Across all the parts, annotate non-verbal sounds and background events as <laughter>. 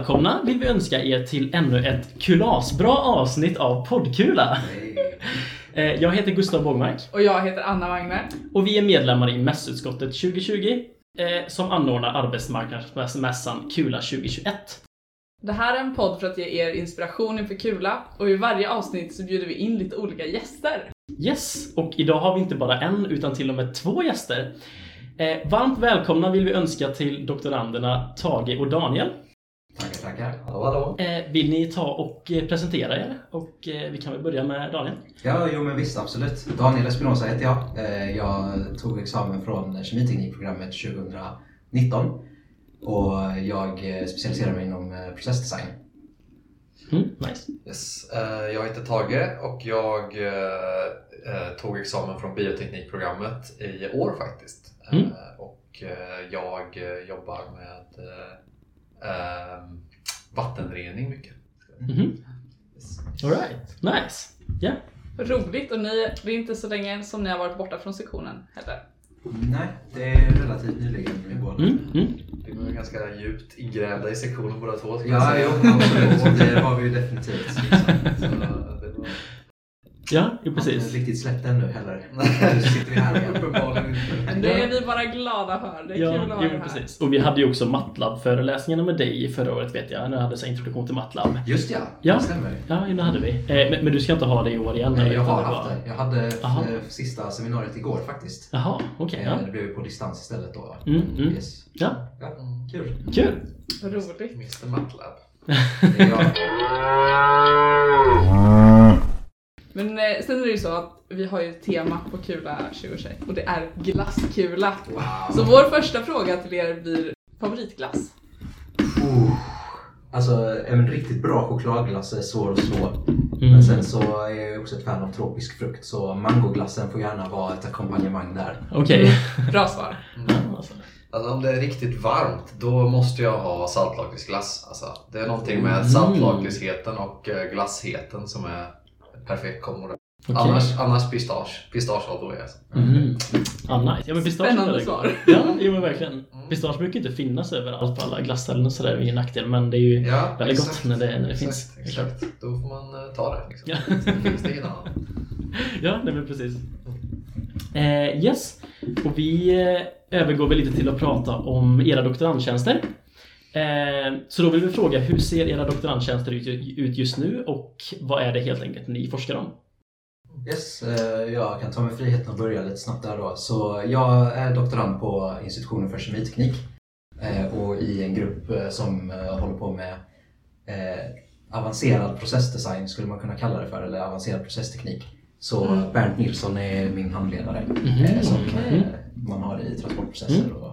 Välkomna vill vi önska er till ännu ett kulasbra avsnitt av Poddkula. Eh, Jag heter Gustav Bågmark Och jag heter Anna Wagner. och vi är medlemmar i mässutskottet 2020 eh, som anordnar arbetsmarknadsmässan Kula 2021. Det här är en podd för att ge er inspiration inför Kula och i varje avsnitt så bjuder vi in lite olika gäster. Yes, och idag har vi inte bara en utan till och med två gäster. Eh, varmt välkomna vill vi önska till doktoranderna Tage och Daniel. Tackar. Hallå, hallå. Eh, vill ni ta och eh, presentera er? Och eh, vi kan väl börja med Daniel. Ja, jo men visst, absolut. Daniel Espinosa heter jag. Eh, Jag tog examen från kemiteknikprogrammet 2019 och jag eh, specialiserar mig inom eh, processdesign. Mm, nice. Yes. Jag heter Tage och jag tog examen från bioteknikprogrammet i år faktiskt. Mm. Och jag jobbar med eh, vattenrening mycket. Mhm. Yes. Alright, nice. Ja. Roligt och ni, det är inte så länge som ni har varit borta från sektionen heller. Nej, det är relativt nyligen vi båda. Mm, mm. Vi var ganska djupt ingrävda i sektionen båda två. Ja, jo, absolut. Det har vi ju definitivt. Så, det var Ja, Inte precis. riktigt släppt ännu heller. <laughs> Nu sitter vi här igen. uppenbarligen inte. Det är vi bara glada för. Det är Ja, kul att ha jo, här. precis. Och vi hade ju också MATLAB-föreläsningarna med dig förra året vet jag, när jag hade så introduktion till MATLAB. Just ja, Ja. det stämmer. Ja, det hade vi. Eh, men, men du ska inte ha det i år igen? Nej? Jag har haft var- det. Jag hade Aha. eh, sista seminariet igår faktiskt. Jaha, okej. Eh, ja. Det blev på distans istället då. Mm, mm. Yes. ja, Ja, kul. kul. Roligt. Mr Matlab. <laughs> Det är jag. Men eh, sen är det ju så att vi har ju ett tema på Kula 2021 och det är glasskula. Wow. Så vår första fråga till er blir favoritglass. Oh. Alltså en riktigt bra chokladglass är svår att slå. Mm. Men sen så är jag också ett fan av tropisk frukt så mangoglassen får gärna vara ett ackompanjemang där. Okej. Bra svar. Ja, alltså. Alltså om det är riktigt varmt, då måste jag ha saltlakritsglass. Alltså, det är någonting Mm. med saltlakritsheten och eh, glassheten som är perfekt kombo. Okej. Annars, annars pistage. Pistage all the way. Alltså. Mhm. Ja, nice. Ja, men pistage är Spännande svar. Ja, jo men verkligen. Pistage brukar inte finnas överallt på alla glasställen och sådär, det är ju en nackdel. Men det är ju Ja, väldigt exakt. gott när det, när det exakt, finns. Exakt. Då får man eh, ta det. Liksom. Ja. Sen finns det ingen annan. <laughs> Ja, nej men precis. Eh, yes, och vi eh, övergår väl lite till att prata om era doktorandtjänster. Eh, så då vill vi fråga, hur ser era doktorandtjänster ut, just nu och vad är det helt enkelt ni forskar om? Yes, eh, jag kan ta mig friheten att börja lite snabbt där då. Så jag är doktorand på institutionen för kemiteknik eh, och i en grupp som håller på med avancerad processdesign skulle man kunna kalla det för, eller avancerad processteknik. Så Mm. Bernt Nilsson är min handledare eh, som eh, man har i transportprocesser Mm. och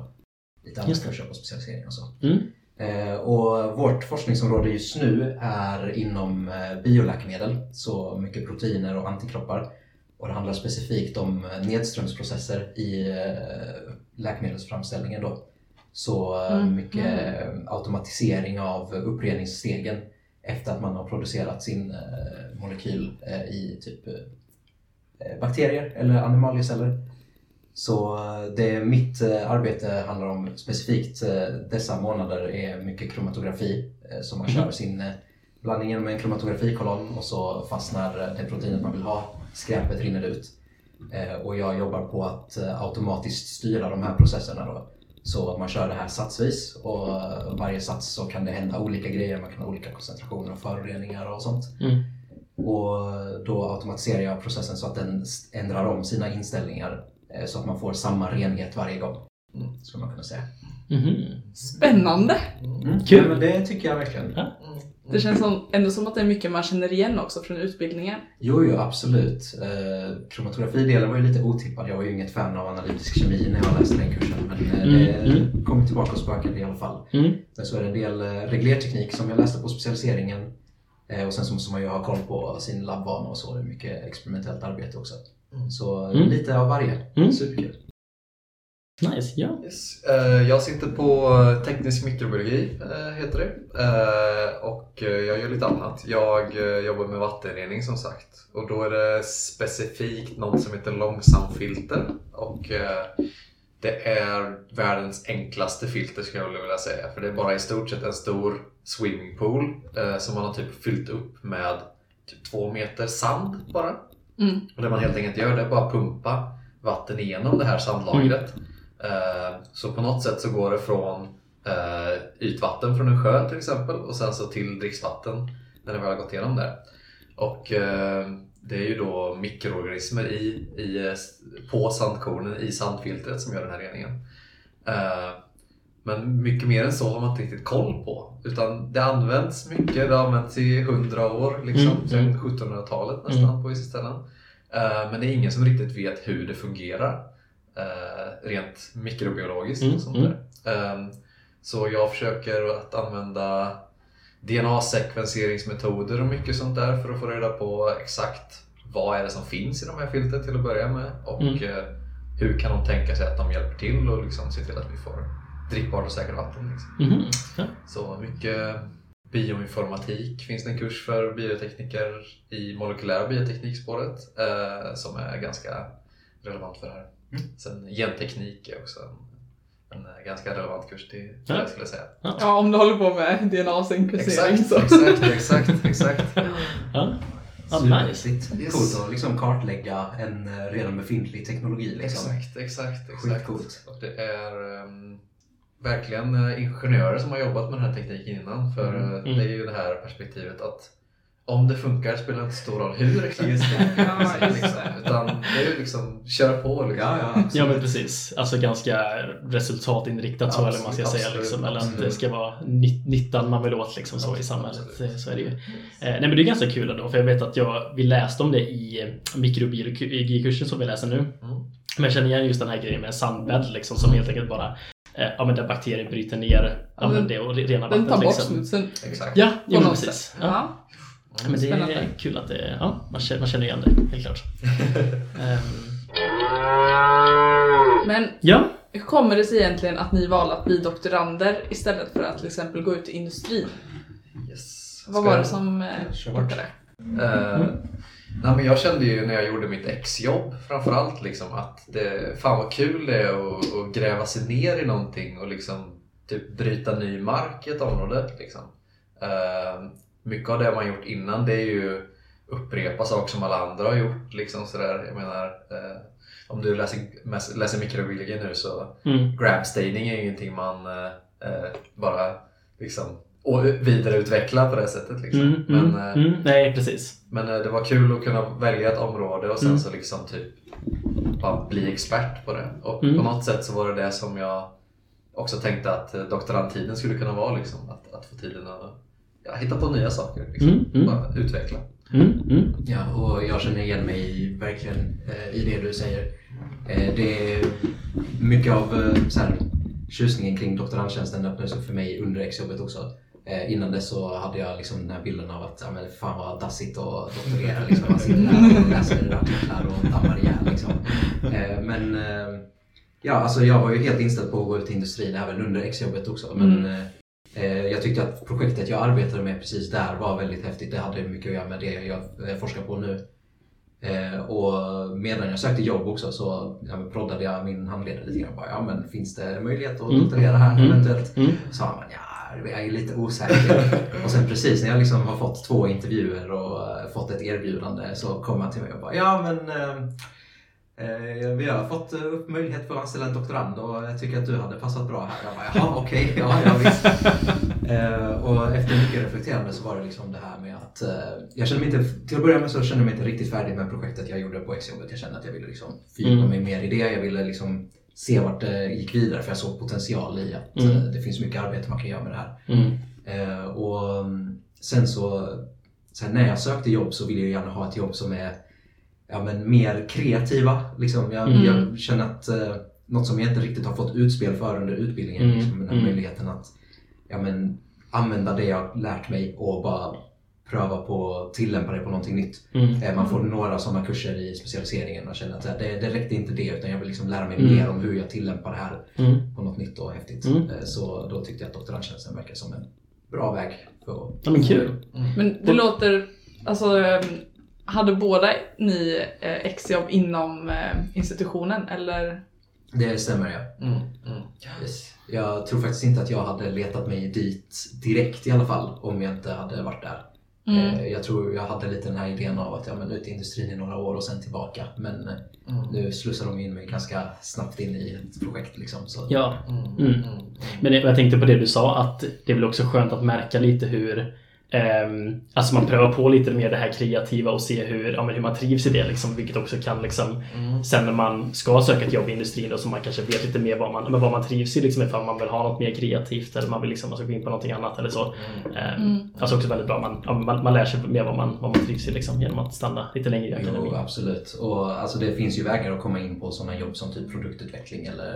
lite andra kurser på specialisering och så. Mm. Eh, och vårt forskningsområde just nu är inom eh, bioläkemedel, så mycket proteiner och antikroppar. Och det handlar specifikt om eh, nedströmsprocesser i läkemedelsframställningen då. Så Mm. mycket eh, automatisering av uppreningsstegen efter att man har producerat sin molekyl i typ bakterier eller animalieceller. Så eh, det mitt eh, arbete handlar om specifikt eh, dessa månader är mycket kromatografi. Så man Mhm. kör sin blandning genom en kromatografikolonn och så fastnar det proteinet man vill ha, skräpet rinner ut. Och jag jobbar på att automatiskt styra de här processerna då. Så man kör det här satsvis och varje sats så kan det hända olika grejer, man kan ha olika koncentrationer av föroreningar och sånt. Mm. Och då automatiserar jag processen så att den ändrar om sina inställningar så att man får samma renhet varje gång. Mm. Skulle man kunna säga. Mhm. Spännande! Kul. Ja, men det tycker jag verkligen. Ja. Det känns som, ändå som att det är mycket man känner igen också från utbildningen. Jo, jo, absolut. Eh, kromatografidelen var ju lite otippad. Jag var ju inget fan av analytisk kemi när jag läste den kursen. Men eh, Mm, det mm. kom tillbaka och spökade i alla fall. Mm. Men så är det en del eh, reglerteknik som jag läste på specialiseringen. Eh, och sen så måste man ju ha koll på sin labbvana och så. Det är mycket experimentellt arbete också. Mm. Så Mm. lite av varje. Mm. Superkul. Nice, ja. Yes. Eh, Jag sitter på teknisk mikrobiologi, eh, heter det. Eh, Och eh, jag gör lite annat. Jag eh, jobbar med vattenrening som sagt. Och då är det specifikt något som heter långsamfilter. Och eh, det är världens enklaste filter skulle jag vilja säga. För det är bara i stort sett en stor swimmingpool eh, som man har typ fyllt upp med typ två meter sand bara. Mm. Och det man helt enkelt gör det är bara pumpa vatten igenom det här sandlagret. Eh, så på något sätt så går det från eh, ytvatten från en sjö till exempel och sen så till dricksvatten när det väl har gått igenom där. Och eh, det är ju då mikroorganismer i, i, på sandkornen i sandfiltret som gör den här reningen. Men mycket mer än så har man inte riktigt koll på. Utan det används mycket, det har använts i hundra år, liksom, Mm, sedan mm. 1700-talet nästan på vissa ställen. Eh, men det är ingen som riktigt vet hur det fungerar eh, rent mikrobiologiskt Mm, och sånt mm. där. Eh, så jag försöker att använda DNA-sekvenseringsmetoder och mycket sånt där för att få reda på exakt vad är det som finns i de här filtren till att börja med och Mm. eh, hur kan de tänka sig att de hjälper till och liksom se till att vi får drickbart och säkert vatten. Liksom. Mhm. Ja. Så mycket bioinformatik finns det en kurs för biotekniker i molekylära bioteknikspåret eh, som är ganska relevant för det här. Mm. Sen genteknik är också en, en eh, ganska relevant kurs till Ja. det skulle jag säga. Ja, om du håller på med DNA-synkronisering Exakt, så. exakt, exakt, exakt. <laughs> Ja. Ja, nice. Yes. Coolt att liksom kartlägga en eh, redan befintlig teknologi. Liksom. Exakt, exakt, exakt. Skitcoolt. Och det är ehm, verkligen eh, ingenjörer som har jobbat med den här tekniken innan. För Mm. eh, Mm. det är ju det här perspektivet att om det funkar spelar inte stor roll hur exakt det funkar. <laughs> Det. liksom. Utan det är ju liksom köra på liksom. Ja, ja, absolut. Ja men precis, alltså ganska resultatinriktat så eller man ska Absolut, säga liksom, eller att det absolut. ska vara nytt- nyttan man vill åt liksom så i Absolut, samhället. absolut. Eh, Så är det ju. Eh, nej men det är ganska kul ändå för jag vet att jag, vi läste om det i mikrobiologikursen som vi läser nu. Mm. Men jag känner igen just den här grejen med sandbädd liksom som helt enkelt bara eh, Ja men där bakterier bryter ner ja, men det och re- rena Den tar vattnet bort liksom. smutsen Exakt. Ja, på men precis. Ja. Ja. Men det är Spännande. kul att det, ja, man känner, man känner igen det, helt klart. <laughs> Ehm, Men ja, hur kommer det sig egentligen att ni valde att bli doktorander istället för att till exempel gå ut i industrin? Yes. Vad var det som eh, Kör. lockade? Eh, nej, men jag kände ju när jag gjorde mitt exjobb framförallt liksom att det, fan vad kul det är att, att gräva sig ner i någonting och liksom typ bryta ny mark i ett område. Liksom. Eh, mycket av det man gjort innan det är ju upprepa saker som alla andra har gjort. Liksom sådär. Jag menar, eh, om du läser, läser mikrobiologi nu så mm, grab staining är ju ingenting man eh, bara liksom och vidareutveckla på det sättet. Liksom. mm, Men, mm, eh, mm, nej precis. men eh, det var kul att kunna välja ett område och sen Mm. så liksom typ bara bli expert på det. Och Mm. på något sätt så var det det som jag också tänkte att eh, doktorandtiden skulle kunna vara. Liksom, att, att få tiden att ja, hitta på nya saker. Liksom. Mm, mm. Bara utveckla. Mm, mm, Ja, och jag känner igen mig verkligen eh, i det du säger. Eh, det är mycket av eh, så här, tjusningen kring doktorandtjänsten öppnades upp för mig under exjobbet också. Eh, innan dess så hade jag liksom den här bilden av att ja, men fan vad dassigt att doktorera. Liksom. Man sitter där och läser artiklar och dammar ihjäl. Liksom. Eh, men eh, ja, alltså jag var ju helt inställd på att gå ut i industrin även under exjobbet också. Men, Mm. eh, jag tyckte att projektet jag arbetade med precis där var väldigt häftigt. Det hade mycket att göra med det jag eh, forskar på nu. Eh, och medan jag sökte jobb också så proddade jag min handledare lite grann. Bara, ja, men finns det möjlighet att Mm. doktorera här Mm. eventuellt? mm. sa han, ja, jag är lite osäker. och sen precis när jag liksom har fått två intervjuer och eh, fått ett erbjudande så kom han till mig och bara, ja men eh, eh, vi har fått eh, upp möjlighet för att anställa en doktorand och jag tycker att du hade passat bra här. Jag bara, jaha okej, ja, ja visst. Eh, och efter mycket reflekterande så var det liksom det här med att eh, jag kände mig inte, till att börja med så kände jag mig inte riktigt färdig med projektet jag gjorde på exjobbet. Jag kände att jag ville liksom fördjupa Mm. mig mer i det. Jag ville liksom se vart det gick vidare för jag såg potential i att Mm. eh, det finns mycket arbete man kan göra med det här. Mm. Eh, och mm, sen så, sen när jag sökte jobb så ville jag gärna ha ett jobb som är ja, men mer kreativa. Liksom. Jag, Mm. jag känner att eh, något som jag inte riktigt har fått utspel för under utbildningen, Mm. liksom, den här Mm. möjligheten att ja, men, använda det jag lärt mig och bara pröva på att tillämpa det på någonting nytt. Mm. Eh, Man får några sådana kurser i specialiseringen och känner att det, det räckte inte det utan jag vill liksom lära mig Mm. mer om hur jag tillämpar det här Mm. på något nytt och häftigt. Mm. Eh, Så då tyckte jag att doktorandtjänsten verkar som en bra väg för att Ja men kul. Men det låter, alltså ehm, hade båda ni eh, exjobb inom institutionen eller? Det stämmer ja. Mm, mm. Yes. Jag tror faktiskt inte att jag hade letat mig dit direkt i alla fall om jag inte hade varit där. Mm. Eh, Jag tror jag hade lite den här idén av att ja, men ut i industrin i några år och sen tillbaka. Men eh, Mm. nu slussar de in mig ganska snabbt in i ett projekt. Liksom, så. Ja. Mm, Mm. mm. Men jag tänkte på det du sa att det är väl också skönt att märka lite hur ehm, alltså man prövar på lite mer det här kreativa och se hur, ja, hur man trivs i det. Liksom, vilket också kan liksom, Mm. sen när man ska söka ett jobb i industrin då, så man kanske vet lite mer vad man, men vad man trivs i. Liksom, ifall man vill ha något mer kreativt eller man vill liksom, man ska gå in på någonting annat eller så. Ehm, Mm. Alltså också väldigt bra. Man, ja, man, man lär sig mer vad man, vad man trivs i liksom, genom att stanna lite längre i akademin. Jo, absolut. Och alltså, det finns ju vägar att komma in på sådana jobb som typ produktutveckling eller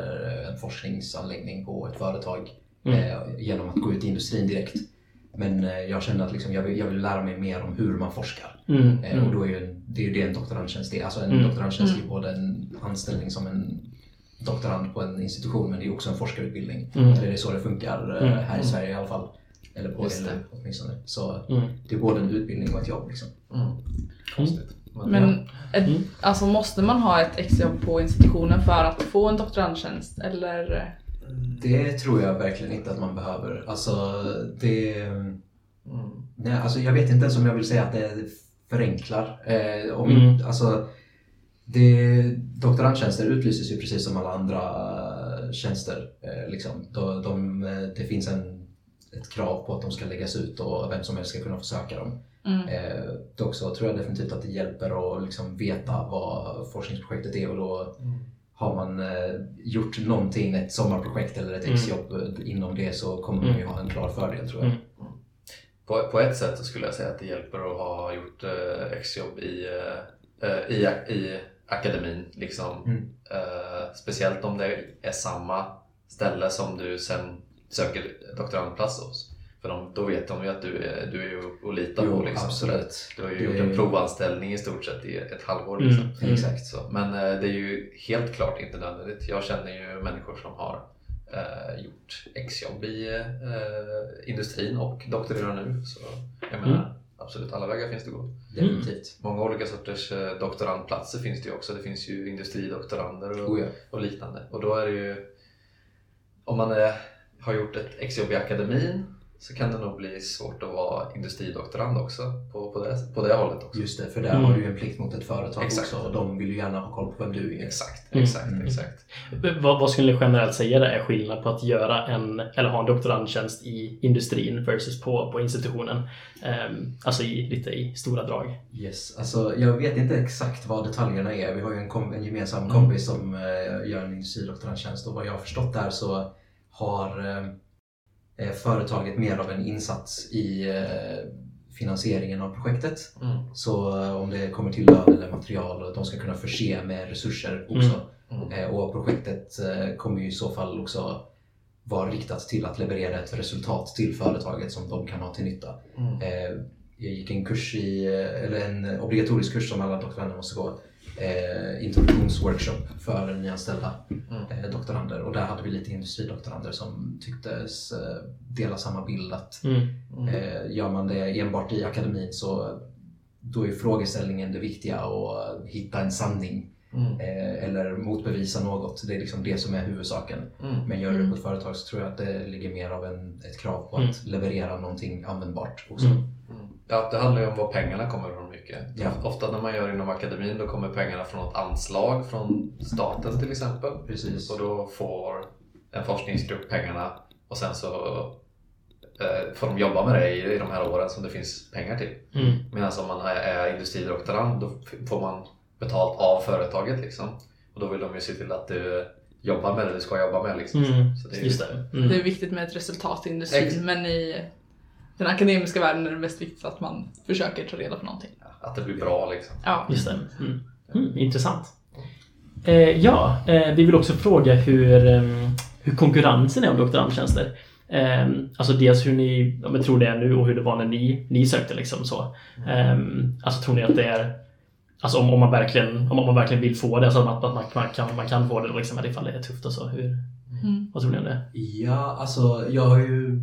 en forskningsanläggning på ett företag Mm. eh, genom att gå ut i industrin direkt. Men eh, jag känner att liksom, jag, vill, jag vill lära mig mer om hur man forskar. Mm. Eh, och Mm. då är ju, det är ju det en doktorandtjänst är. Alltså en Mm. doktorandtjänst är Mm. både en anställning som en doktorand på en institution men det är också en forskarutbildning. Mm. Eller det är så det funkar eh, Mm. här i. Sverige i alla fall. Eller på Just det. eller åtminstone. Så Mm. det är både en utbildning och ett jobb. Liksom. Mm. Konstigt. Men, Men ett, Mm. alltså, måste man ha ett extrajobb på institutionen för att få en doktorandtjänst? Eller? Det tror jag verkligen inte att man behöver. Alltså, det... mm. Nej, alltså jag vet inte ens om jag vill säga att det förenklar. Eh, om Mm. inte, alltså, det, doktorandtjänster utlyses ju precis som alla andra eh, tjänster. Eh, liksom. de, de, eh, det finns en, ett krav på att de ska läggas ut och vem som helst ska kunna få söka dem. Mm. Eh, dock så tror jag definitivt att det hjälper att liksom veta vad forskningsprojektet är och då Mm. Har man eh, gjort någonting, ett sommarprojekt eller ett Mm. exjobb eh, inom det så kommer man ju ha en klar fördel tror jag. Mm. På, på ett sätt så skulle jag säga att det hjälper att ha gjort eh, exjobb i, eh, eh, i, i akademin. Liksom. Mm. Eh, speciellt om det är samma ställe som du sen söker doktorandplats hos. För de, då vet de ju att du är, du är ju att lita Jo, på. Liksom. absolut. Du har ju Det- gjort en provanställning i stort sett i ett halvår. Mm. Liksom. Mm. Exakt. Så, men eh, det är ju helt klart inte nödvändigt. Jag känner ju människor som har eh, gjort exjobb i eh, industrin och doktorerar nu. Så jag menar, Mm. absolut alla vägar finns det gå. Definitivt. Många olika sorters eh, doktorandplatser finns det ju också. Det finns ju industridoktorander och, Oh, ja. och liknande. Och då är det ju, om man är, har gjort ett exjobb i akademin så kan det nog bli svårt att vara industridoktorand också på, på, det, på det hållet också. Just det, för där Mm. har du ju en plikt mot ett företag Exakt. också och de vill ju gärna ha koll på vem du är. Exakt, Mm. exakt, Mm. exakt. Vad, vad skulle ni generellt säga är skillnad på att göra en, eller ha en doktorandtjänst i industrin versus på, på institutionen? Ehm, alltså i, lite i stora drag. Yes, alltså jag vet inte exakt vad detaljerna är. Vi har ju en, kom, en gemensam Mm. kompis som eh, gör en industridoktorandtjänst och vad jag har förstått där så har eh, företaget mer av en insats i eh, finansieringen av projektet. Mm. Så eh, om det kommer till lön eller material de ska kunna förse med resurser också. Mm. Eh, Och projektet eh, kommer ju i så fall också vara riktat till att leverera ett resultat till företaget som de kan ha till nytta. Mm. Eh, Jag gick en kurs i, eh, eller en obligatorisk kurs som alla doktorander måste gå. Eh, Introduktionsworkshop för nyanställda Mm. eh, doktorander och där hade vi lite industridoktorander som tycktes eh, dela samma bild att Mm. Mm. Eh, Gör man det enbart i akademin så då är frågeställningen det viktiga och hitta en sanning Mm. eh, eller motbevisa något. Det är liksom det som är huvudsaken. Mm. Men gör du det Mm. på ett företag så tror jag att det ligger mer av en, ett krav på Mm. att leverera någonting användbart också. Mm. Ja, det handlar ju om var pengarna kommer från mycket. Ja. Ofta när man gör inom akademin då kommer pengarna från något anslag från staten till exempel. Precis. Och då får en forskningsgrupp pengarna och sen så eh, får de jobba med det i, i de här åren som det finns pengar till. Mm. Medan om man är, industridoktorand då får man betalt av företaget liksom. Och då vill de ju se till att du jobbar med det du ska jobba med. Liksom. Mm. Så det är, Just det. Mm. Det är viktigt med ett resultat i industrin Ex- men i den akademiska världen är det mest viktigt att man försöker ta reda på någonting. Att det blir bra liksom. Ja. Just det. Mm. Mm, intressant. Eh, ja, eh, vi vill också fråga hur, ehm, hur konkurrensen är om doktorandtjänster. Eh, alltså dels hur ni ja, men tror det är nu och hur det var när ni, ni sökte. Liksom, så. Eh, alltså tror ni att det är Alltså om, om, man verkligen, om man verkligen vill få det, alltså att man, att man, man, kan, man kan få det liksom, ifall det är tufft och så. Hur, Mm. vad tror ni om det? Ja, alltså jag har ju...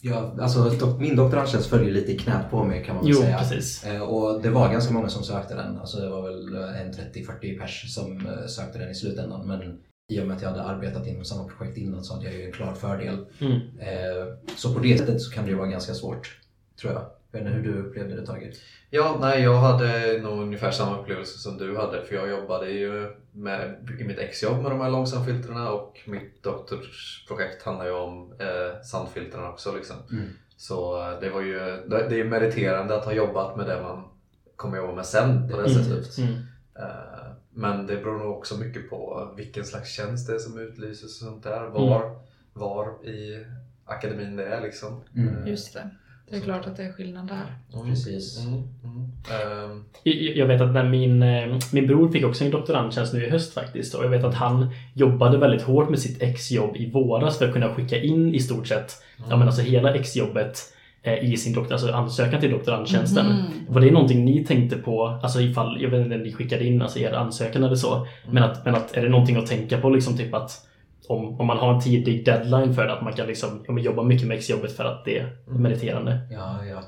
Jag, alltså, min doktorandtjänst följer lite i knät på mig kan man väl Jo, säga. precis. Eh, Och det var ganska många som sökte den. Alltså det var väl en 30-40 pers som eh, sökte den i slutändan. Men i och med att jag hade arbetat inom samma projekt innan så hade jag ju en klar fördel. Mm. Eh, så på det sättet så kan det ju vara ganska svårt, tror jag. Jag vet inte hur du upplevde det Tage? Ja, nej, jag hade nog ungefär samma upplevelse som du hade för jag jobbade ju med, i mitt exjobb med de här långsamfiltrerna och mitt doktorsprojekt handlar ju om eh, sandfiltrerna också. Liksom. Mm. Så eh, det var ju det, det är meriterande att ha jobbat med det man kommer jobba med sen på det Mm. sättet. Mm. Eh, Men det beror nog också mycket på vilken slags tjänst det är som utlyses och sånt där. Var, var i akademin det är liksom. Mm. Eh, Just det. Det är klart att det är skillnad där. mm, Precis. Mm, mm. Ehm, Jag vet att när min, eh, min bror fick också en doktorandtjänst nu i höst faktiskt och jag vet att han jobbade väldigt hårt med sitt exjobb i våras för att kunna skicka in i stort sett ja, men alltså hela exjobbet eh, i sin doktor, alltså ansökan till doktorandtjänsten. Mhm. Var det någonting ni tänkte på, alltså ifall, jag vet inte när ni skickade in alltså er ansökan eller så, men att, men att är det någonting att tänka på liksom typ att om, om man har en tidig deadline för det, att man kan liksom, ja, men jobba mycket med exjobbet för att det är meriterande. Ja, ja.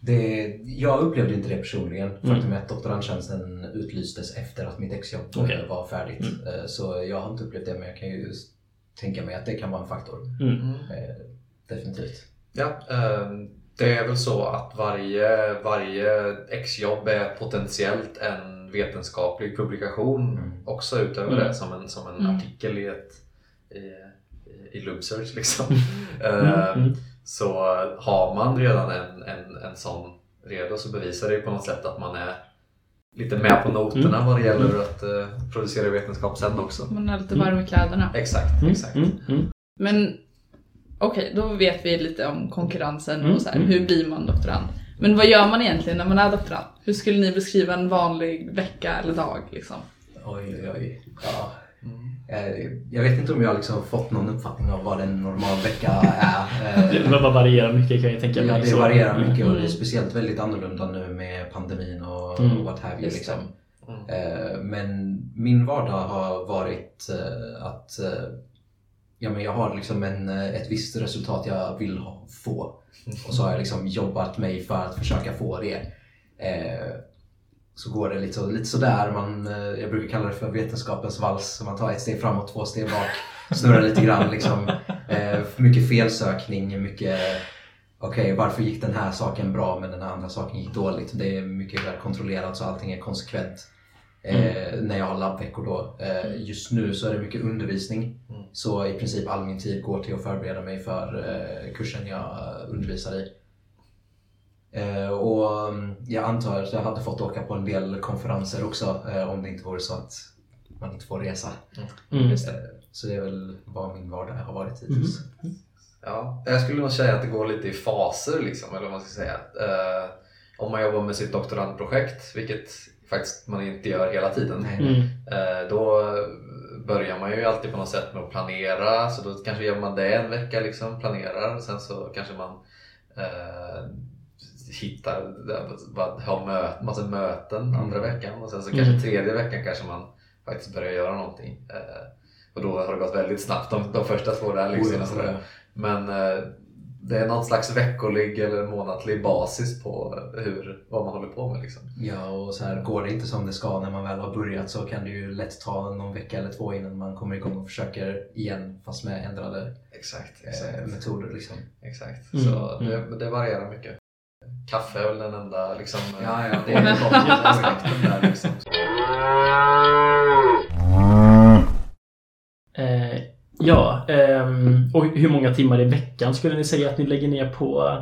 Det, jag upplevde inte det personligen. Mm. Faktum är att doktorandtjänsten utlystes efter att mitt exjobb eh, var färdigt. Mm. Eh, Så jag har inte upplevt det, men jag kan ju tänka mig att det kan vara en faktor. Mm. mm. Eh, Definitivt. Ja, ehm, det är väl så att varje, varje exjobb är potentiellt en vetenskaplig publikation Mm. också utöver Mm. det som en, som en Mm. artikel i, ett, i, i, i Lubsearch liksom. Mm. <laughs> Ehm, Mm. Så har man redan en, en, en sån redo så bevisar det på något sätt att man är lite med på noterna Mm. vad det gäller att eh, producera vetenskap sen också. Man är lite varm i kläderna. Exakt, Mm. exakt. Mm. Mm. Men okej, då vet vi lite om konkurrensen Mm, och så här, mm. hur blir man doktorand? Men vad gör man egentligen när man är doktorand? Hur skulle ni beskriva en vanlig vecka eller dag? Liksom? Oj, oj, oj. Ja. Eh, Jag vet inte om jag har liksom fått någon uppfattning av vad en normal vecka är. Eh, <laughs> Det var- varierar mycket kan jag tänka mig. Ja, det varierar mycket och det är Mm. speciellt väldigt annorlunda nu med pandemin och Mm. what have you. Liksom. Mm. Eh, Men min vardag har varit eh, att ja, men jag har liksom en, ett visst resultat jag vill få. Och så har jag liksom jobbat mig för att försöka få det. Eh, Så går det lite, så, lite sådär. Man, eh, jag brukar kalla det för vetenskapens vals. Man tar ett steg framåt, två steg bak. Snurrar lite grann. Liksom. Eh, Mycket felsökning, mycket Okej, varför gick den här saken bra men den andra saken gick dåligt? Det är mycket väl kontrollerat så allting är konsekvent. Eh, när jag har labbveckor då. Eh, just nu så är det mycket undervisning. Mm. Så i princip all min tid går till att förbereda mig för eh, kursen jag undervisar i. Eh, och mm, jag antar att jag hade fått åka på en del konferenser också eh, om det inte vore så att man inte får resa. Mm. Just det. Eh, så det är väl vad min vardag har varit hittills. Ja, jag skulle nog säga att det går lite i faser liksom, eller vad man ska säga. Eh, om man jobbar med sitt doktorandprojekt, vilket faktiskt man inte gör hela tiden. Mm. eh, då börjar man ju alltid på något sätt med att planera. Så då kanske gör man det en vecka, liksom, planerar. Sen så kanske man eh, hittar, har mö, massa möten andra Mm. veckan och sen så Mm. kanske tredje veckan kanske man faktiskt börjar göra någonting. Eh, och då har det gått väldigt snabbt de, de första två där. Liksom, och sådär. Men eh, det är någon slags veckolig eller månatlig basis på hur, vad man håller på med. Liksom. Ja, och så här, går det inte som det ska när man väl har börjat så kan det ju lätt ta någon vecka eller två innan man kommer igång och försöker igen fast med ändrade Exakt, eh, exakt. metoder. Liksom. exakt. Mm, Så mm. det, det varierar mycket. Kaffe är väl den enda liksom, Ja, ja, det det är aspekten <laughs> där. Liksom. Eh, ja, ehm, och hur många timmar i veckan skulle ni säga att ni lägger ner på,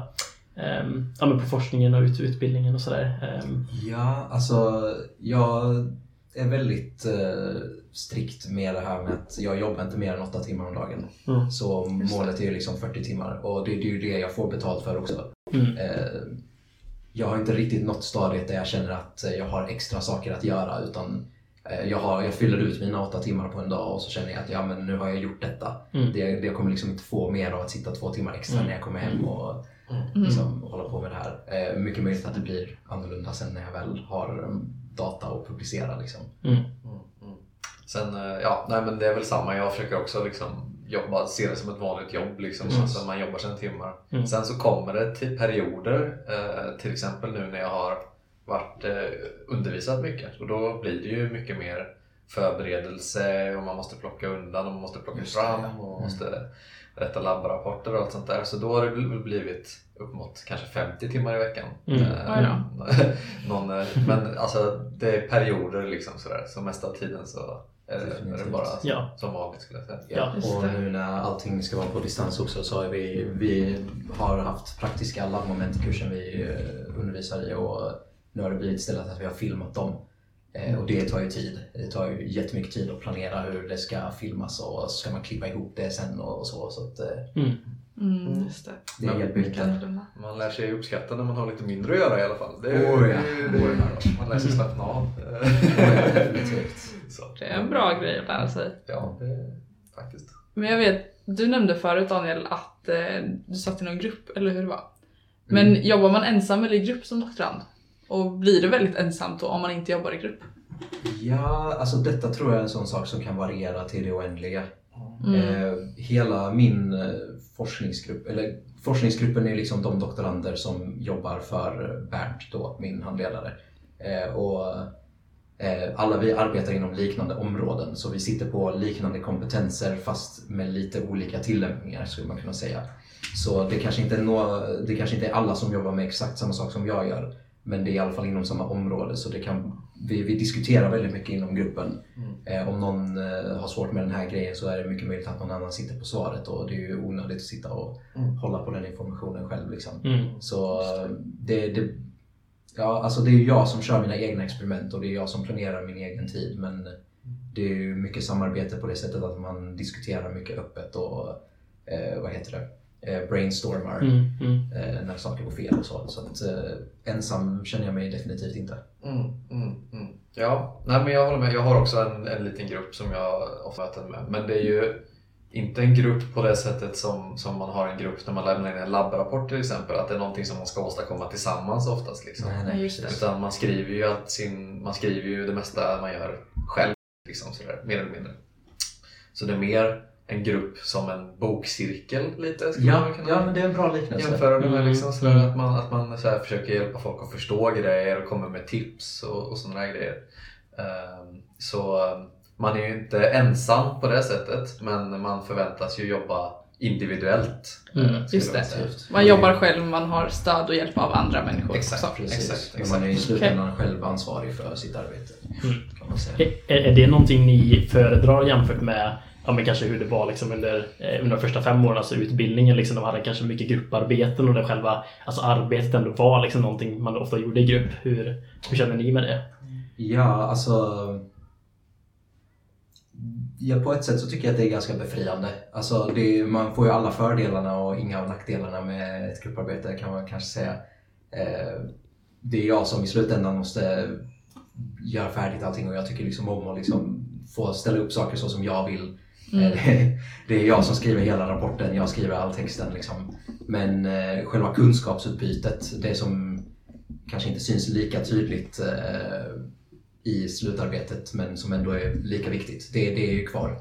ehm, ja, men på forskningen och ut, utbildningen och sådär? Ehm, Ja, alltså jag är väldigt eh, strikt med det här med att jag jobbar inte mer än åtta timmar om dagen. Mm. Så målet är ju liksom 40 timmar och det, det är ju det jag får betalt för också. Mm, Eh, jag har inte riktigt nått stadiet där jag känner att eh, jag har extra saker att göra utan eh, jag, har, jag fyller ut mina åtta timmar på en dag och så känner jag att ja, men nu har jag gjort detta. Mm. Det, det kommer liksom inte få mer av att sitta två timmar extra Mm. när jag kommer hem och Mm. liksom hålla på med det här. Mycket möjligt att det blir annorlunda sen när jag väl har um, data att publicera. Liksom. mm, Mm, mm. Sen, ja, nej men det är väl samma. Jag försöker också liksom jobba, se det som ett vanligt jobb. Liksom, Mm. så man jobbar sina timmar. Mm. Sen så kommer det till perioder, eh, till exempel nu när jag har varit, eh, undervisat mycket. Och då blir det ju mycket mer förberedelse och man måste plocka undan och man måste plocka fram och man måste rätta labbrapporter och allt sånt där. Så då har det väl blivit upp mot kanske 50 timmar i veckan. Mm. Eh, <laughs> någon, eh, men alltså det är perioder liksom sådär. Så mesta tiden så är det, är det bara Ja. som vanligt skulle jag säga. Ja, Just och nu när allting ska vara på distans också så har vi, vi har haft praktiska labbmoment i kursen vi eh, undervisar i och nu har det blivit istället att vi har filmat dem. Eh, Och det tar ju tid. Det tar ju jättemycket tid att planera hur det ska filmas och så ska man klippa ihop det sen och så. Så att eh, Mm. Mm, just det. det Men hjälper Mycket. Man lär sig uppskatta när man har lite mindre att göra i alla fall. Det är, Oh, ja. det är, det är, man lär sig slappna av. Oh, ja, definitivt. Så, Det är en bra grej att lära sig. ja, det är faktiskt. Men jag vet, du nämnde förut Daniel att eh, du satt i någon grupp, eller hur det var? Men jobbar man ensam eller i grupp som doktorand? Och blir det väldigt ensamt då om man inte jobbar i grupp? Ja, alltså detta tror jag är en sån sak som kan variera till det oändliga. Mm. Eh, hela min eh, forskningsgrupp, eller forskningsgruppen är liksom de doktorander som jobbar för Bernt då, min handledare. Eh, och alla vi arbetar inom liknande områden så vi sitter på liknande kompetenser fast med lite olika tillämpningar skulle man kunna säga. Så det kanske inte är, nå, det kanske inte är alla som jobbar med exakt samma sak som jag gör. Men det är i alla fall inom samma område så det kan, vi, vi diskuterar väldigt mycket inom gruppen. Eh, om någon eh, har svårt med den här grejen så är det mycket möjligt att någon annan sitter på svaret och det är ju onödigt att sitta och Mm. hålla på den informationen själv. Liksom. Mm. Så eh, det, det, ja, alltså det är ju jag som kör mina egna experiment och det är jag som planerar min egen tid. Men det är ju mycket samarbete på det sättet att man diskuterar mycket öppet och eh, vad heter det? Eh, brainstormar Mm. Mm. eh, när saker går fel och så. Så att, eh, ensam känner jag mig definitivt inte. Mm, mm, mm. Ja, nej, men jag håller med. Jag har också en, en liten grupp som jag ofta möter med. Men det är ju inte en grupp på det sättet som, som man har en grupp när man lämnar in en labbrapport till exempel. Att det är någonting som man ska åstadkomma tillsammans oftast. Liksom. Nej, nej. Utan man skriver ju allt sin, man skriver ju det mesta man gör själv. Liksom, sådär, mer eller mindre. Så det är mer en grupp som en bokcirkel lite. skulle man Ja, kunna ja, men det är en bra liknelse. jämföra det med. Mm, Liksom, sådär, mm. Att man, att man så här, försöker hjälpa folk att förstå grejer och kommer med tips och, och sådana grejer. Ehm, så ehm, man är ju inte ensam på det sättet men man förväntas ju jobba individuellt. Mm, just det. Man jobbar själv, man har stöd och hjälp av andra människor Exakt. också. Precis. Exakt, exakt. man är i slutändan själv ansvarig för sitt arbete. Mm. Kan man säga. Är, är det någonting ni föredrar jämfört med ja, men kanske hur det var liksom under, eh, under de första fem åren, alltså utbildningen? Liksom, de hade kanske mycket grupparbeten och det själva alltså arbetet ändå var liksom någonting man ofta gjorde i grupp. Hur, hur känner ni med det? Ja, alltså... Ja, på ett sätt så tycker jag att det är ganska befriande. Alltså, det, man får ju alla fördelarna och inga av nackdelarna med ett grupparbete kan man kanske säga. Eh, det är jag som i slutändan måste göra färdigt allting och jag tycker liksom om att liksom få ställa upp saker så som jag vill. Mm. Eh, Det, det är jag som skriver hela rapporten, jag skriver all texten. Liksom. Men eh, själva kunskapsutbytet, det som kanske inte syns lika tydligt eh, i slutarbetet men som ändå är lika viktigt, det, det är ju kvar.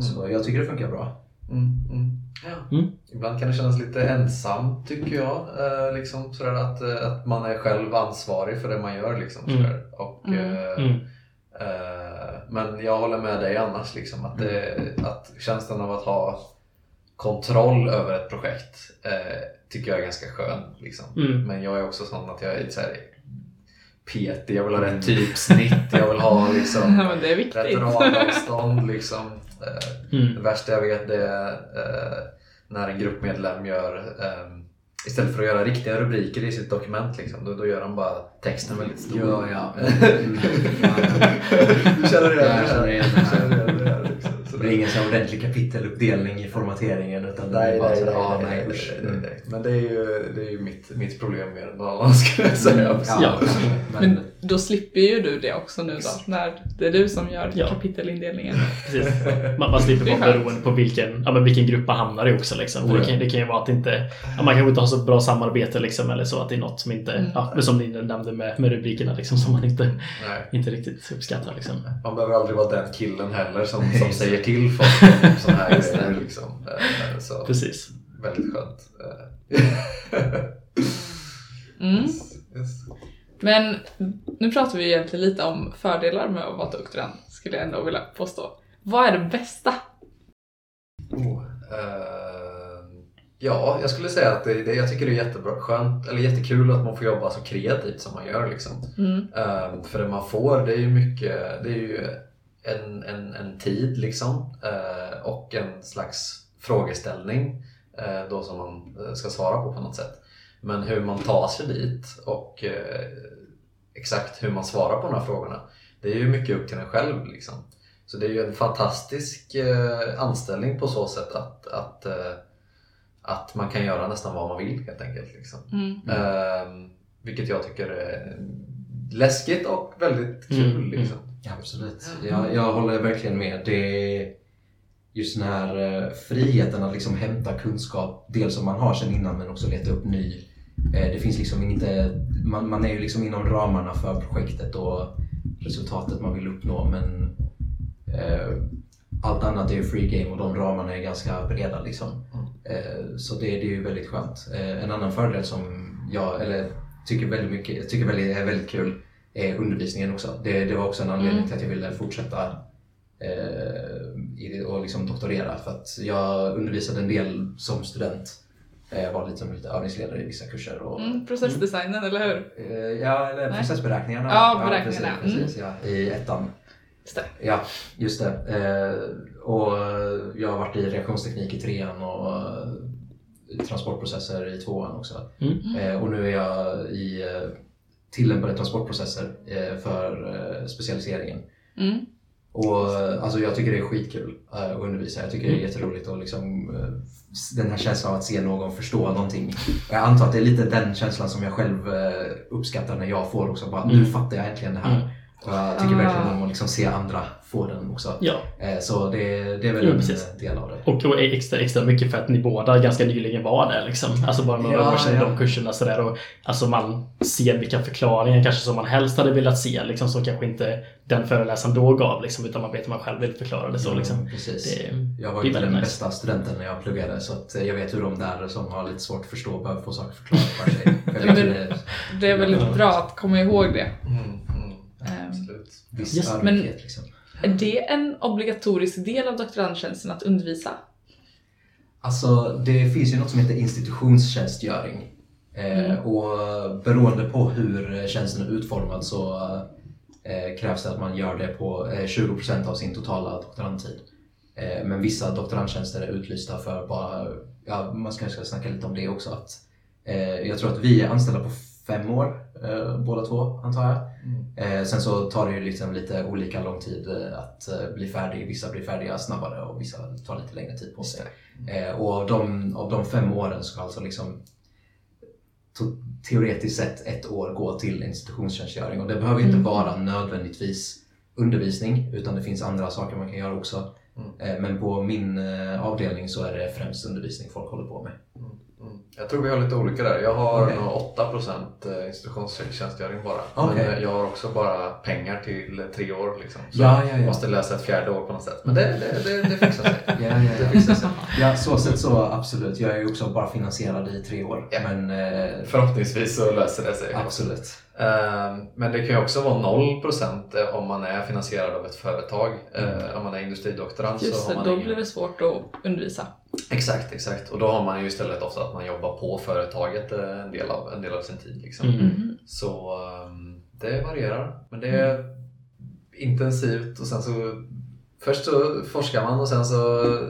Så jag tycker det funkar bra. Mm, mm. Ja. Mm. Ibland kan det kännas lite ensamt tycker jag. Eh, liksom, sådär att, eh, att man är själv ansvarig för det man gör. Liksom, Mm. sådär. Och, Mm. eh, Mm. eh, men jag håller med dig annars. Liksom, att, det, att känslan av att ha kontroll över ett projekt eh, tycker jag är ganska skön. Liksom. Mm. Men jag är också sån att jag är så här, petig. Jag vill ha rätt typsnitt. Jag vill ha <laughs> Ja, liksom, men det är rätt viktigt. radavstånd. Liksom. Eh, Mm. det värsta jag vet det är eh, när en gruppmedlem gör eh, Istället för att göra riktiga rubriker i sitt dokument liksom, då, då gör han bara texten väldigt stor. Ja, ja. <laughs> här. Du känner igen det Det blir ingen sån ordentlig kapiteluppdelning i formateringen utan det Nej, är bara nej, så nej, ah, nej, nej, nej, usch. nej, nej, nej. Men det är ju, det är ju mitt, mitt problem mer än någon annan skulle jag säga. Mm, Ja. Men, Men då slipper ju du det också nu då, när det är du som gör Ja. kapitelindelningen. Precis. Man, man slipper Det är vara beroende på vilken, ja, men vilken grupp man hamnar i också. Liksom. Det, kan, det kan ju vara att inte, ja, man kanske inte har så bra samarbete liksom, eller så att det är något som inte, Mm. ja, men som ni nämnde med, med rubrikerna liksom, som man inte, Nej. inte riktigt uppskattar. Liksom. Man behöver aldrig vara den killen heller som, som säger till folk om sådana här <laughs> grejer. Liksom. Eh, Så, Precis. väldigt skönt. Eh, <laughs> Mm. yes, yes. Men nu pratar vi egentligen lite om fördelar med att vara doktorand. skulle jag ändå vilja påstå. Vad är det bästa? Oh, eh, ja, jag skulle säga att det, det, jag tycker det är jättebra, skönt, eller jättekul att man får jobba så kreativt som man gör. Liksom. Mm. Eh, för det man får det är ju mycket, det är ju en, en, en tid liksom eh, och en slags frågeställning eh, då som man eh, ska svara på på något sätt. Men hur man tar sig dit och exakt hur man svarar på de här frågorna det är ju mycket upp till en själv. Liksom. Så det är ju en fantastisk anställning på så sätt att, att, att man kan göra nästan vad man vill helt enkelt. Liksom. Mm. Vilket jag tycker är läskigt och väldigt kul. Mm, Liksom. Ja, absolut. Jag, jag håller verkligen med. Det är just den här eh, friheten att liksom hämta kunskap, dels som man har sedan innan men också leta upp ny. Eh, Det finns liksom inte, man, man är ju liksom inom ramarna för projektet och resultatet man vill uppnå men eh, allt annat är ju free game och de ramarna är ganska breda liksom. Eh, så det, det är ju väldigt skönt. En annan fördel som jag eller, tycker väldigt mycket, tycker väldigt, är väldigt kul är undervisningen också. Det, det var också en anledning Mm. till att jag ville fortsätta eh, och liksom doktorera. För att jag undervisade en del som student. Eh, var lite som lite övningsledare i vissa kurser. Och, Mm, processdesignen, eller hur? eh, ja, eller processberäkningarna. Ja, beräkningarna. precis, Mm. precis, ja, I ettan. Just det. Ja, just det. Eh, och jag har varit i reaktionsteknik i trean och eh, transportprocesser i tvåan också. Mm. Eh, och nu är jag i eh, tillämpade transportprocesser eh, för eh, specialiseringen. Mm. Och eh, alltså jag tycker det är skitkul att undervisa. Jag tycker det är jätteroligt att liksom, den här känslan av att se någon förstå någonting. Och jag antar att det är lite den känslan som jag själv uppskattar när jag får också. Bara, Nu Mm. fattar jag äntligen det här. Mm. Och jag tycker Ah. verkligen om att liksom se andra få den också. Ja, Eh, Så det, det är väl Jo, en precis. eh, del av det. och, och extra, extra mycket för att ni båda ganska nyligen var där liksom. Alltså bara några Ja, år sedan ja. de kurserna sådär. Och, alltså man ser vilka förklaringar kanske som man helst hade velat se liksom. Som kanske inte den föreläsaren då gav liksom. Utan man vet att man själv vill förklara det så liksom. Mm, precis. Det, Jag var väldigt den nice. bästa studenten när jag pluggade så att eh, jag vet hur de där som har lite svårt att förstå behöver få saker förklarade för sig. Hur det är Det är väldigt Ja. bra att komma ihåg det. Mm. Absolut. viss Just, ödmjukhet. Liksom. Är det en obligatorisk del av doktorandtjänsten att undervisa? Alltså, det finns ju något som heter institutionstjänstgöring. Eh, Mm. Och beroende på hur tjänsten är utformad så eh, krävs det att man gör det på eh, 20% av sin totala doktorandtid. Eh, men vissa doktorandtjänster är utlysta för bara, ja, man ska, ska snacka lite om det också. Att, eh, jag tror att vi är anställda på fem år, eh, båda två antar jag. Mm. Eh, sen så tar det ju liksom lite olika lång tid eh, att eh, bli färdig. Vissa blir färdiga snabbare och vissa tar lite längre tid på sig. Eh, och av de, av de fem åren ska alltså liksom teoretiskt sett ett år gå till institutionstjänstgöring. Och det behöver inte Mm. vara nödvändigtvis undervisning utan det finns andra saker man kan göra också. Mm. Men på min avdelning så är det främst undervisning folk håller på med. Mm. Jag tror vi har lite olika där. Jag har nog 8% institutionstjänstgöring bara. Okej. Men eh, jag har också bara pengar till tre år. Liksom. Så Ja, ja, ja. jag måste läsa ett fjärde år på något sätt. Men det, det, det, det fixar sig. <laughs> Ja, ja, Det ja. fixar sig. ja, så sett så absolut. Jag är ju också bara finansierad i tre år. Ja. Men eh, Förhoppningsvis så löser det sig. absolut. Eh, Men det kan ju också vara 0% om man är finansierad av ett företag. Eh, Om man är industridoktorand Just så har man då ingen... blir det svårt att undervisa. Exakt, exakt. Och då har man ju istället ofta att man jobbar på företaget eh, en del av, en del av sin tid. Liksom. Mm. Mhm. Så ehm, det varierar. Men det är intensivt och sen så Först så forskar man och sen så eh,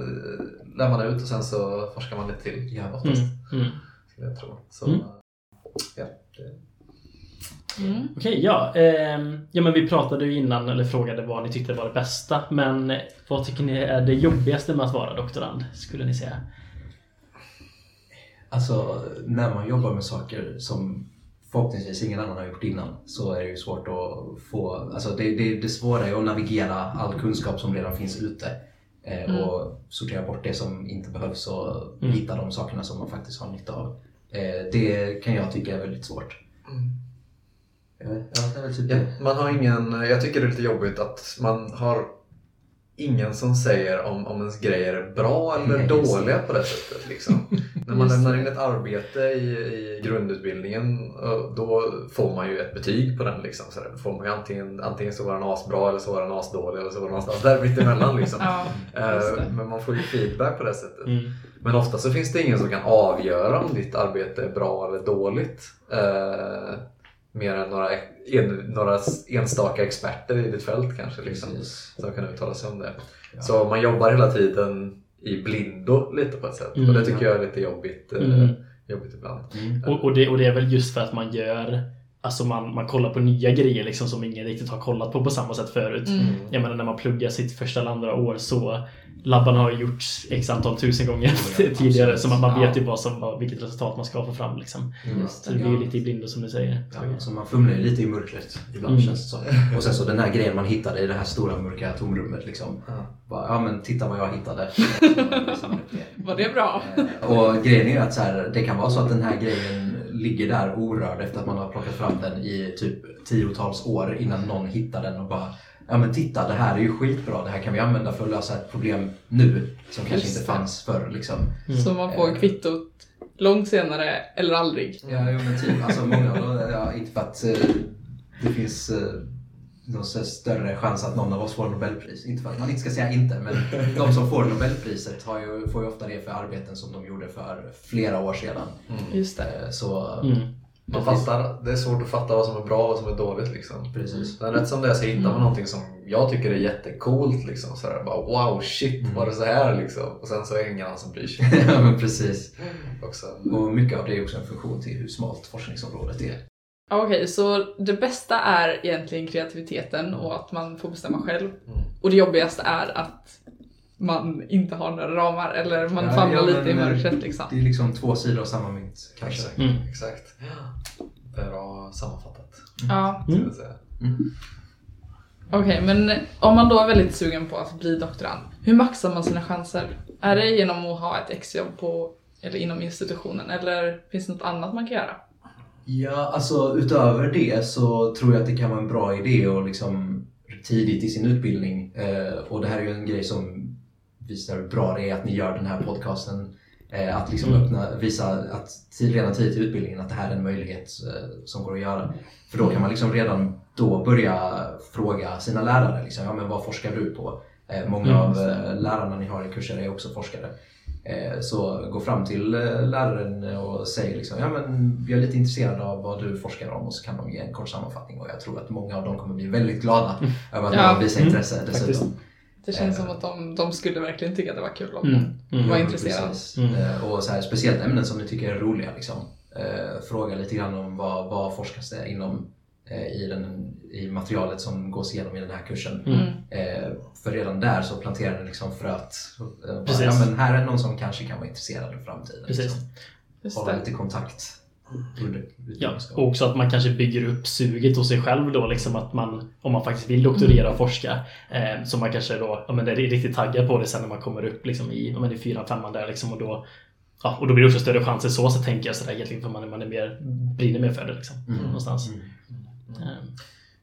lär man ut och sen så forskar man lite till Ja. oftast. Mm. Mm. Skulle jag tro. Så, Mm. ja, det, Mm. Okej, ja. ehm, ja men vi pratade ju innan, eller frågade vad ni tyckte var det bästa. Men vad tycker ni är det jobbigaste med att vara doktorand? Skulle ni säga? Alltså, när man jobbar med saker som förhoppningsvis ingen annan har gjort innan så är det ju svårt att få... Alltså det, det, det svåra är att navigera all kunskap som redan finns ute eh, Mm. och sortera bort det som inte behövs och Mm. hitta de sakerna som man faktiskt har nytta av. Eh, det kan jag tycka är väldigt svårt. Vet- Ja, det är väl typ Ja, man har ingen, jag tycker det är lite jobbigt att man har ingen som säger om, om ens grejer är bra eller det. dåliga på det sättet. Liksom. <laughs> När man lämnar in ett arbete i, i grundutbildningen eh, då får man ju ett betyg på den. Liksom. Så där får man ju antingen, antingen så var den asbra eller så var den asdålig eller så var den någonstans där mittemellan. Liksom. <laughs> Ja. Eh, Men man får ju feedback på det sättet. Mm. Men ofta så finns det ingen som kan avgöra om ditt arbete är bra eller dåligt. Mer än några, en, några enstaka experter i ditt fält kanske. Liksom, Precis. som kan uttala sig om det. Ja. Så man jobbar hela tiden i blindo lite på ett sätt. Mm. och det tycker jag är lite jobbigt, eh, Mm. jobbigt ibland. Mm. Och, och, det, och det är väl just för att man gör Alltså man, man kollar på nya grejer liksom som ingen riktigt har kollat på på samma sätt förut. Mm. Jag menar när man pluggar sitt första eller andra år så Labbarna har gjorts x antal tusen gånger Ja, <laughs> tidigare absolut. så man, man Ja. vet ju vad som, vad- vilket resultat man ska få fram. Liksom. Just Så det. blir ju lite i blindo som du säger. Ja, så man fumlar ju lite i mörkret ibland Mm. känns det som. Och sen så den här grejen man hittade i det här stora mörka tomrummet liksom. Ja. Bara, ja men titta vad jag hittade. <laughs> Var det bra? Eh, Och grejen är ju att så här, det kan vara så att den här grejen ligger där orörd efter att man har plockat fram den i typ tiotals år innan någon hittar den och bara Ja men titta det här är ju skitbra, det här kan vi använda för att lösa ett problem nu som kanske Just inte det. fanns förr liksom. Mm. Så man får Eh. kvittot långt senare eller aldrig. Ja, jo, men typ. Alltså många, ja, inte för att eh, det finns eh, någon större chans att någon av oss får Nobelpris. Inte för att man inte ska säga inte, men de som får Nobelpriset har ju, får ju ofta det för arbeten som de gjorde för flera år sedan. Just det. Eh, Så Mm. Man fattar, det är svårt att fatta vad som är bra och vad som är dåligt. Liksom. precis. Men rätt som det är så hittar man någonting som jag tycker är jättecoolt. Liksom. Så här, bara, wow, shit, var det så här? Liksom. Och sen så är det ingen annan som bryr sig. <laughs> ja, men precis. Också. Och mycket av det är också en funktion till hur smalt forskningsområdet är. Okej, så det bästa är egentligen kreativiteten och att man får bestämma själv. Mm. Och det jobbigaste är att man inte har några ramar eller man Ja, famlar ja, lite i mörkret liksom. Det är liksom två sidor av samma mynt kanske. Exakt. Mm. Exakt. Bra sammanfattat. Ja, skulle Mm. jag säga. okej, men om man då är väldigt sugen på att bli doktorand, hur maxar man sina chanser? Är det genom att ha ett exjobb på eller inom institutionen eller finns det något annat man kan göra? Ja, alltså utöver det så tror jag att det kan vara en bra idé att liksom tidigt i sin utbildning, eh, och det här är ju en grej som visar hur bra det är att ni gör den här podcasten, eh, att liksom öppna, visa att tid, redan tidigt i utbildningen att det här är en möjlighet eh, som går att göra. För då kan man liksom redan då börja fråga sina lärare, liksom, ja, men vad forskar du på? Eh, många Mm. av lärarna ni har i kurser är också forskare. Så gå fram till läraren och säg liksom, ja men vi är lite intresserade av vad du forskar om och så kan de ge en kort sammanfattning och jag tror att många av dem kommer bli väldigt glada <laughs> över att Ja. man visar Mm, intresse dessutom. faktiskt. Det känns Eh. som att de, de skulle verkligen tycka att det var kul om Mm. Mm. var Ja, intresserad. precis. Mm. Eh, Och så här, speciellt ämnen som ni tycker är roliga. Liksom. Eh, Fråga lite grann om vad, vad forskas det inom eh, i, den, i materialet som gås igenom i den här kursen. Mm. Eh, för redan där så planterar ni liksom fröet. Eh, ja, men här är någon som kanske kan vara intresserad i framtiden. Precis. Liksom. Hålla lite kontakt Ja, utbildningsgången. och också att man kanske bygger upp suget hos sig själv då, liksom att man, om man faktiskt vill doktorera och forska, eh, så man kanske då, ja men är riktigt taggad på det sen när man kommer upp liksom i, ja men fyran, femman där liksom och då, ja, och då blir det också större chanser så, så tänker jag sådär egentligen för man, man är mer, brinner mer för det liksom, Mm. någonstans. Mm. Eh,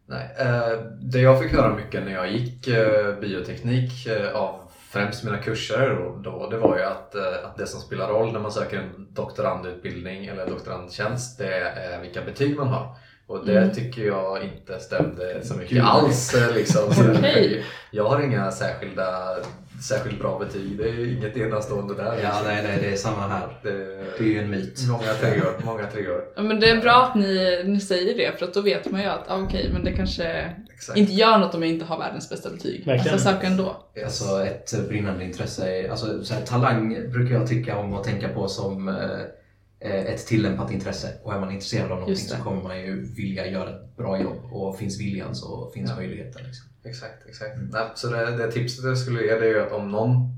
Nej, eh, det jag fick höra mycket när jag gick eh, bioteknik eh, av främst mina kurser då, då det var ju att, eh, att det som spelar roll när man söker en doktorandutbildning eller doktorandtjänst det är vilka betyg man har. Och det Mm. tycker jag inte stämde så mycket Kul. alls. eh, Liksom. <laughs> Okej. Jag har inga särskilda, särskilt bra betyg. Det är inget enastående där. Ja, liksom. nej, nej, det är samma här. Det, Det är ju en myt. många treor. Många treor. Ja, men det är bra att ni, ni säger det för att då vet man ju att ah, okej, men det kanske Exakt. inte gör något om jag inte har världens bästa betyg. Verkligen. Alltså söka ändå. Alltså ett brinnande intresse. är- Alltså, så här, talang brukar jag tycka om att tänka på som eh, ett tillämpat intresse. Och är man intresserad av någonting så kommer man ju vilja göra ett bra jobb. Och finns viljan så finns Ja. möjligheten. Liksom. Exakt, exakt. Nej, så det, det tipset jag skulle ge det är ju att om någon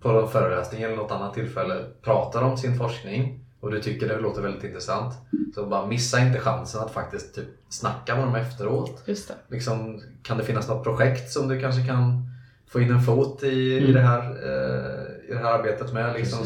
på en föreläsning eller något annat tillfälle pratar om sin forskning och du tycker det låter väldigt intressant så bara missa inte chansen att faktiskt typ snacka med dem efteråt. Just det. Liksom, kan det finnas något projekt som du kanske kan få in en fot i, i, Mm. det, här, eh, i det här arbetet med? Liksom.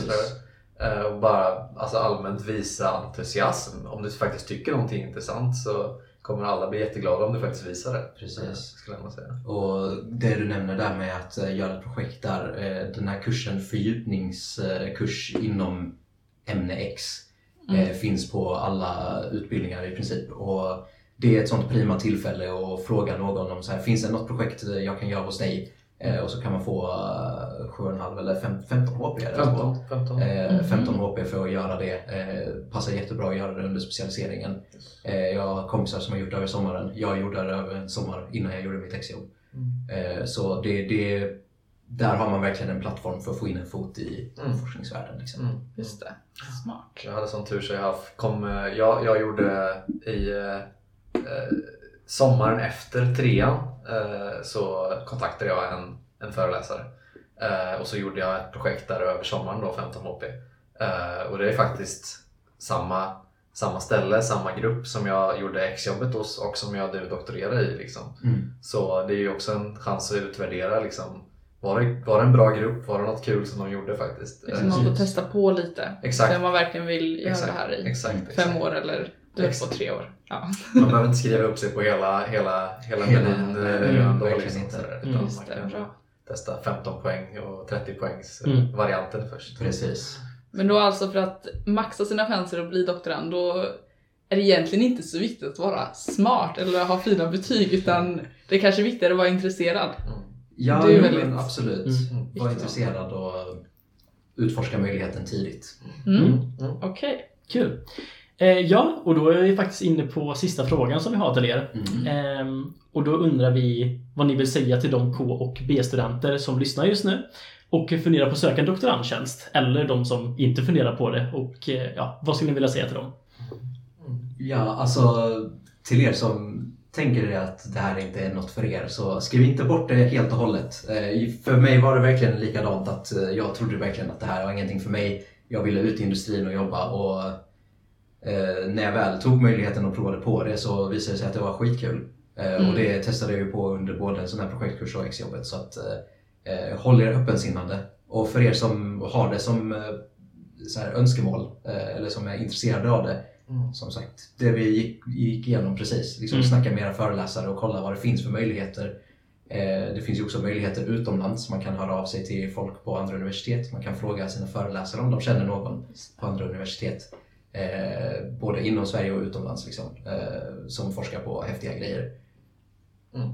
Eh, och bara alltså, allmänt visa entusiasm. Om du faktiskt tycker någonting är intressant så kommer alla bli jätteglada om du faktiskt visar det. Precis. Skulle jag säga. Och det du nämner där med att eh, göra ett projekt där, eh, den här kursen, fördjupningskurs inom ämne X. Eh, finns på alla utbildningar i princip. Och det är ett sånt prima tillfälle att fråga någon om så här, finns det något projekt jag kan göra hos dig? Eh, och så kan man få eh, 7,5 eller fem- 15 HP. är det så? 15. 15. Eh, 15 HP för att göra det. Eh, passar jättebra att göra det under specialiseringen. Eh, jag har kompisar som har gjort det över sommaren. Jag gjorde det över en sommar innan jag gjorde mitt exjobb. Eh, så det, det, där har man verkligen en plattform för att få in en fot i Mm. forskningsvärlden. Liksom. Mm. Just det. Smart. Jag hade sån tur så jag kom, eh, jag, jag gjorde i eh, eh, sommaren efter trean eh, så kontaktade jag en, en föreläsare eh, och så gjorde jag ett projekt där över sommaren då, 15 HP. Eh, och det är faktiskt samma, samma ställe, samma grupp som jag gjorde exjobbet hos och som jag nu doktorerar i. Liksom. Mm. Så det är ju också en chans att utvärdera liksom, var det, var det en bra grupp? Var det något kul som de gjorde faktiskt? Liksom man får testa på lite. Exakt. Sen man verkligen vill göra Exakt, det här i exakt, fem exakt. år eller du vet på tre år. Ja. Man behöver inte skriva upp sig på hela, hela, hela Hela- menyn eh, mm, verkligen Liksom, inte. sådär, Mm. utan man kan bra. testa 15 poäng och 30 poängs Mm. varianten först. Precis. Men då alltså för att maxa sina chanser att bli doktorand då är det egentligen inte så viktigt att vara smart eller ha fina betyg utan det är kanske är viktigare att vara intresserad. Mm. Ja, Det är jo, väldigt- men absolut. Mm. Var intresserad och utforska möjligheten tidigt. Mm. Mm. Okej. Kul. Eh, ja, och då är vi faktiskt inne på sista frågan som vi har till er. Mm. Ehm, och då undrar vi vad ni vill säga till de K och B-studenter som lyssnar just nu och funderar på att söka en doktorandtjänst. Eller de som inte funderar på det. Och eh, ja, vad skulle ni vilja säga till dem? Ja, alltså till er som tänker er att det här inte är något för er så skriv inte bort det helt och hållet. Eh, För mig var det verkligen likadant att eh, jag trodde verkligen att det här var ingenting för mig. Jag ville ut i industrin och jobba och eh, när jag väl tog möjligheten och provade på det så visade det sig att det var skitkul. Eh, Mm. Och det testade jag ju på under både en sån här projektkurs och exjobbet så att eh, eh, håll er öppensinnade. Och för er som har det som eh, så här, önskemål eh, eller som är intresserade av det Mm. som sagt, det vi gick, gick igenom precis. Liksom Mm. Snacka med era föreläsare och kolla vad det finns för möjligheter. Eh, det finns ju också möjligheter utomlands. Man kan höra av sig till folk på andra universitet. Man kan fråga sina föreläsare om de känner någon på andra universitet. Eh, både inom Sverige och utomlands liksom, eh, som forskar på häftiga grejer. Mm.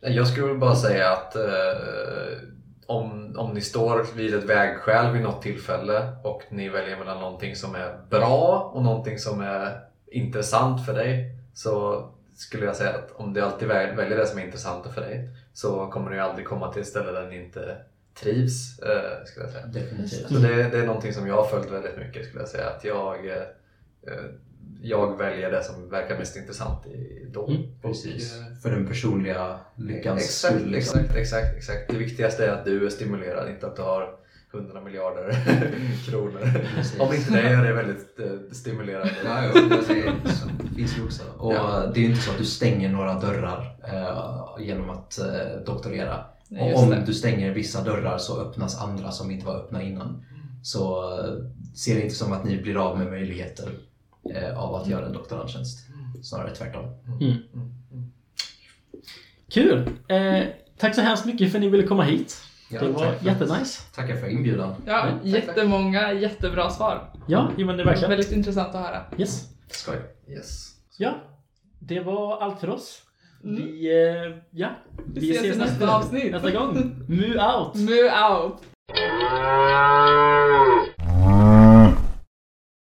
Jag skulle bara säga att eh, om, om ni står vid ett vägskäl vid något tillfälle och ni väljer mellan någonting som är bra och någonting som är intressant för dig så skulle jag säga att om du alltid väljer det som är intressant för dig så kommer du aldrig komma till ett ställe där ni inte trivs. Eh, skulle jag säga. Definitivt. Så det, det är någonting som jag har följt väldigt mycket skulle jag säga. Att jag, eh, eh, jag väljer det som verkar mest intressant i då. Mm, Precis. Och, eh, För den personliga lyckans Exakt, skull. Liksom. exakt, exakt, exakt. Det viktigaste är att du är stimulerad, inte att du har 100 miljarder <laughs> kronor. Precis. Om inte det är det väldigt eh, stimulerande. Ja, jo, det finns ju också. Och Ja. det är ju inte så att du stänger några dörrar eh, genom att eh, doktorera. Och om det. du stänger vissa dörrar så öppnas andra som inte var öppna innan. Så eh, se det inte som att ni blir av med möjligheter eh, av att göra en doktorandtjänst. Snarare tvärtom. Mm. Kul! Eh, tack så hemskt mycket för att ni ville komma hit. Ja, det var tack jättenice. Tackar för inbjudan. Ja, Ja, jättemånga jättebra svar. Ja, men det är verkligen. Väldigt intressant att höra. Yes. Skoj. Yes. Ja, det var allt för oss. Mm. Vi, eh, ja, Vi ses i nästa avsnitt. nästa gång. Mu out! Moo out!